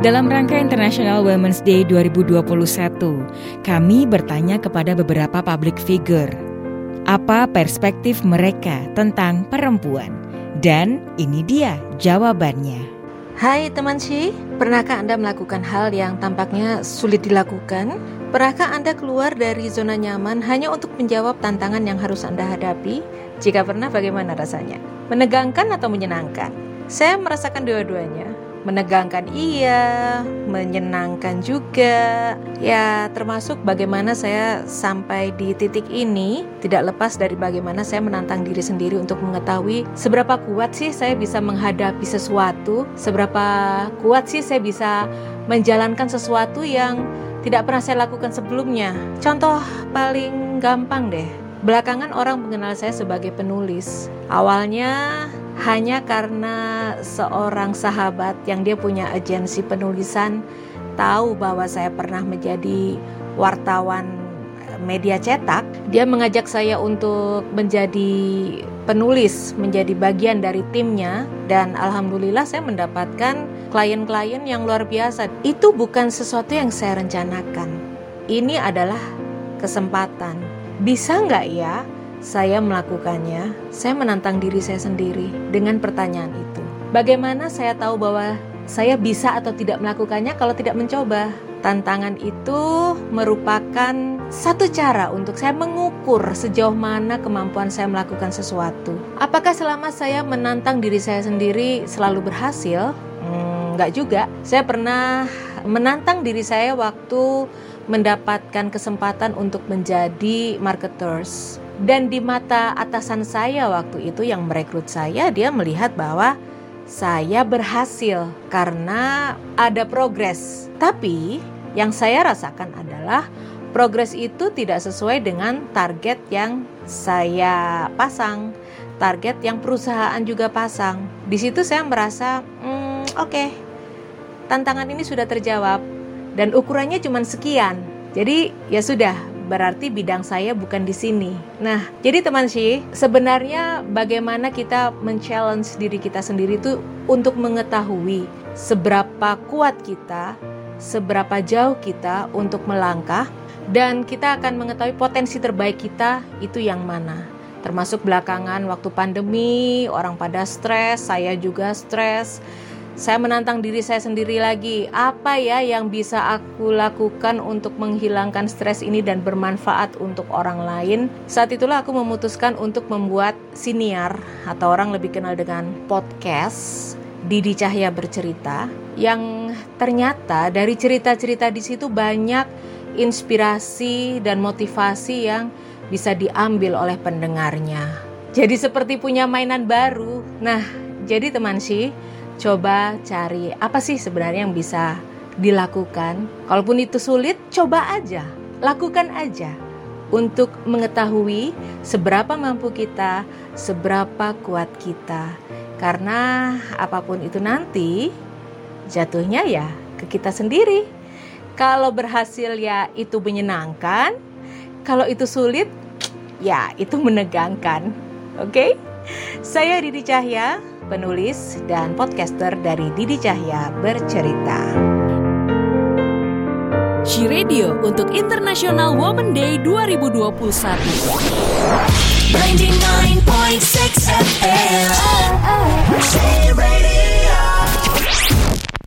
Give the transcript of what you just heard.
Dalam rangka International Women's Day 2021, kami bertanya kepada beberapa public figure, apa perspektif mereka tentang perempuan? Dan ini dia jawabannya. Hai teman Ci, pernahkah Anda melakukan hal yang tampaknya sulit dilakukan? Pernahkah Anda keluar dari zona nyaman hanya untuk menjawab tantangan yang harus Anda hadapi? Jika pernah, bagaimana rasanya? Menegangkan atau menyenangkan? Saya merasakan dua-duanya menegangkan iya, menyenangkan juga. Ya, termasuk bagaimana saya sampai di titik ini tidak lepas dari bagaimana saya menantang diri sendiri untuk mengetahui seberapa kuat sih saya bisa menghadapi sesuatu, seberapa kuat sih saya bisa menjalankan sesuatu yang tidak pernah saya lakukan sebelumnya. Contoh paling gampang deh. Belakangan orang mengenal saya sebagai penulis. Awalnya hanya karena seorang sahabat yang dia punya agensi penulisan tahu bahwa saya pernah menjadi wartawan media cetak, dia mengajak saya untuk menjadi penulis, menjadi bagian dari timnya dan alhamdulillah saya mendapatkan klien-klien yang luar biasa. Itu bukan sesuatu yang saya rencanakan. Ini adalah kesempatan. Bisa nggak ya saya melakukannya, saya menantang diri saya sendiri dengan pertanyaan itu. Bagaimana saya tahu bahwa saya bisa atau tidak melakukannya kalau tidak mencoba? Tantangan itu merupakan satu cara untuk saya mengukur sejauh mana kemampuan saya melakukan sesuatu. Apakah selama saya menantang diri saya sendiri selalu berhasil? Hmm, enggak juga. Saya pernah menantang diri saya waktu mendapatkan kesempatan untuk menjadi marketers dan di mata atasan saya waktu itu yang merekrut saya, dia melihat bahwa saya berhasil karena ada progres. Tapi yang saya rasakan adalah progres itu tidak sesuai dengan target yang saya pasang, target yang perusahaan juga pasang. Di situ saya merasa, hmm, oke, okay, tantangan ini sudah terjawab dan ukurannya cuma sekian. Jadi ya sudah, berarti bidang saya bukan di sini. Nah, jadi teman sih, sebenarnya bagaimana kita men-challenge diri kita sendiri itu untuk mengetahui seberapa kuat kita, seberapa jauh kita untuk melangkah dan kita akan mengetahui potensi terbaik kita itu yang mana. Termasuk belakangan waktu pandemi, orang pada stres, saya juga stres saya menantang diri saya sendiri lagi. Apa ya yang bisa aku lakukan untuk menghilangkan stres ini dan bermanfaat untuk orang lain? Saat itulah aku memutuskan untuk membuat siniar atau orang lebih kenal dengan podcast Didi Cahya bercerita yang ternyata dari cerita-cerita di situ banyak inspirasi dan motivasi yang bisa diambil oleh pendengarnya. Jadi seperti punya mainan baru. Nah, jadi teman sih, coba cari apa sih sebenarnya yang bisa dilakukan. Kalaupun itu sulit, coba aja, lakukan aja untuk mengetahui seberapa mampu kita, seberapa kuat kita. Karena apa pun itu nanti jatuhnya ya ke kita sendiri. Kalau berhasil ya itu menyenangkan, kalau itu sulit ya itu menegangkan. Oke? Okay? Saya Didi Cahya, penulis dan podcaster dari Didi Cahya Bercerita. She Radio untuk International Women Day 2021.